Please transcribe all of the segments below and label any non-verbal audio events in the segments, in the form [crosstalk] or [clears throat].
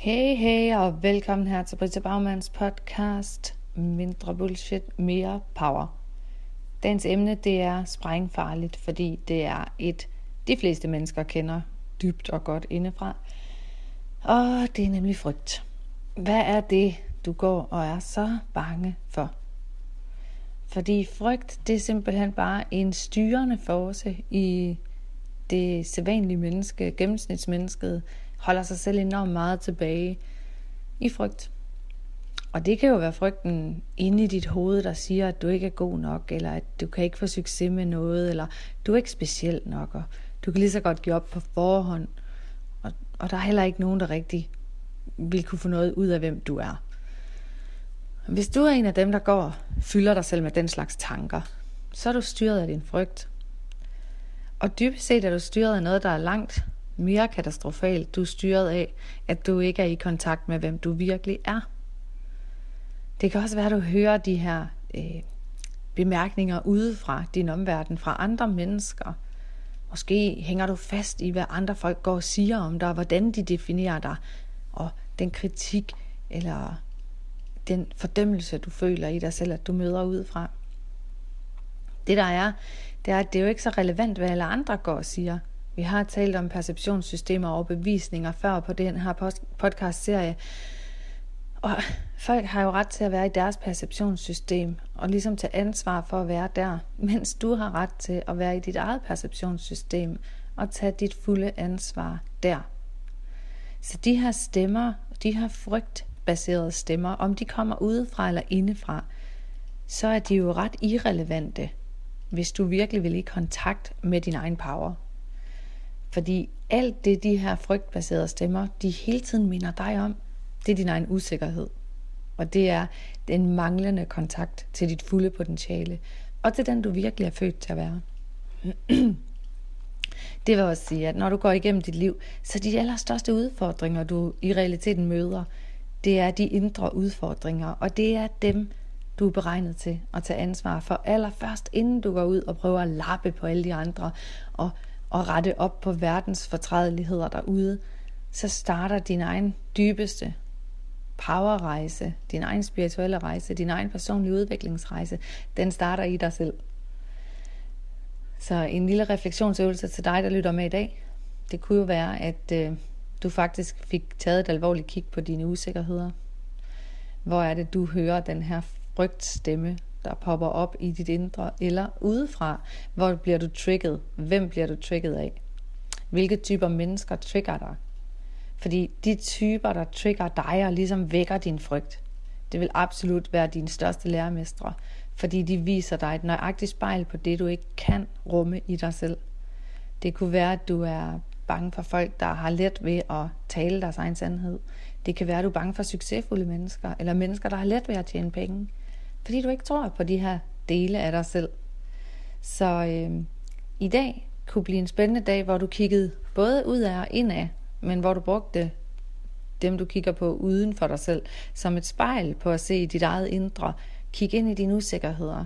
Hey, hey, og velkommen her til Britta Bagmans podcast Mindre bullshit, mere power. Dagens emne, det er sprængfarligt, fordi det er et, de fleste mennesker kender dybt og godt indefra. Og det er nemlig frygt. Hvad er det, du går og er så bange for? Fordi frygt, det er simpelthen bare en styrende force i det sædvanlige menneske, gennemsnitsmennesket, holder sig selv enormt meget tilbage i frygt. Og det kan jo være frygten inde i dit hoved, der siger, at du ikke er god nok, eller at du kan ikke få succes med noget, eller du er ikke speciel nok, og du kan lige så godt give op på forhånd. Og, og der er heller ikke nogen, der rigtig vil kunne få noget ud af, hvem du er. Hvis du er en af dem, der går og fylder dig selv med den slags tanker, så er du styret af din frygt. Og dybest set er du styret af noget, der er langt mere katastrofalt. Du er styret af, at du ikke er i kontakt med, hvem du virkelig er. Det kan også være, at du hører de her øh, bemærkninger udefra din omverden, fra andre mennesker. Måske hænger du fast i, hvad andre folk går og siger om dig, og hvordan de definerer dig, og den kritik eller den fordømmelse, du føler i dig selv, at du møder udefra. Det der er, det er, at det er jo ikke så relevant, hvad alle andre går og siger. Vi har talt om perceptionssystemer og bevisninger før på den her podcast-serie. Og folk har jo ret til at være i deres perceptionssystem, og ligesom tage ansvar for at være der, mens du har ret til at være i dit eget perceptionssystem, og tage dit fulde ansvar der. Så de her stemmer, de her frygtbaserede stemmer, om de kommer udefra eller indefra, så er de jo ret irrelevante, hvis du virkelig vil i kontakt med din egen power. Fordi alt det, de her frygtbaserede stemmer, de hele tiden minder dig om, det er din egen usikkerhed. Og det er den manglende kontakt til dit fulde potentiale. Og til den, du virkelig er født til at være. [clears throat] det vil også sige, at når du går igennem dit liv, så de allerstørste udfordringer, du i realiteten møder, det er de indre udfordringer. Og det er dem, du er beregnet til at tage ansvar for allerførst, inden du går ud og prøver at lappe på alle de andre og og rette op på verdens fortrædeligheder derude, så starter din egen dybeste powerrejse, din egen spirituelle rejse, din egen personlige udviklingsrejse, den starter i dig selv. Så en lille refleksionsøvelse til dig, der lytter med i dag, det kunne jo være, at øh, du faktisk fik taget et alvorligt kig på dine usikkerheder. Hvor er det, du hører den her frygtstemme, der popper op i dit indre, eller udefra, hvor bliver du trigget? Hvem bliver du trigget af? Hvilke typer mennesker trigger dig? Fordi de typer, der trigger dig og ligesom vækker din frygt, det vil absolut være dine største lærermestre, fordi de viser dig et nøjagtigt spejl på det, du ikke kan rumme i dig selv. Det kunne være, at du er bange for folk, der har let ved at tale deres egen sandhed. Det kan være, at du er bange for succesfulde mennesker, eller mennesker, der har let ved at tjene penge fordi du ikke tror på de her dele af dig selv. Så øh, i dag kunne blive en spændende dag, hvor du kiggede både ud af og ind af, men hvor du brugte dem, du kigger på uden for dig selv, som et spejl på at se dit eget indre. Kig ind i dine usikkerheder.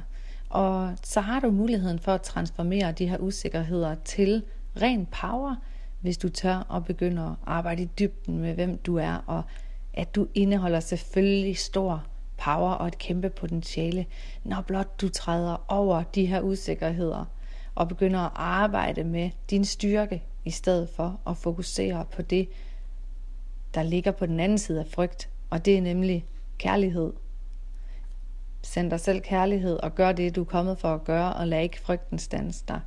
Og så har du muligheden for at transformere de her usikkerheder til ren power, hvis du tør at begynde at arbejde i dybden med, hvem du er, og at du indeholder selvfølgelig stor power og et kæmpe potentiale, når blot du træder over de her usikkerheder og begynder at arbejde med din styrke, i stedet for at fokusere på det, der ligger på den anden side af frygt, og det er nemlig kærlighed. Send dig selv kærlighed og gør det, du er kommet for at gøre, og lad ikke frygten stanse dig.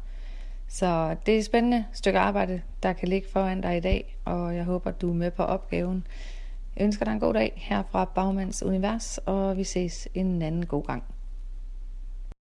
Så det er et spændende stykke arbejde, der kan ligge foran dig i dag, og jeg håber, du er med på opgaven. Jeg ønsker dig en god dag her fra Bagmands Univers, og vi ses en anden god gang.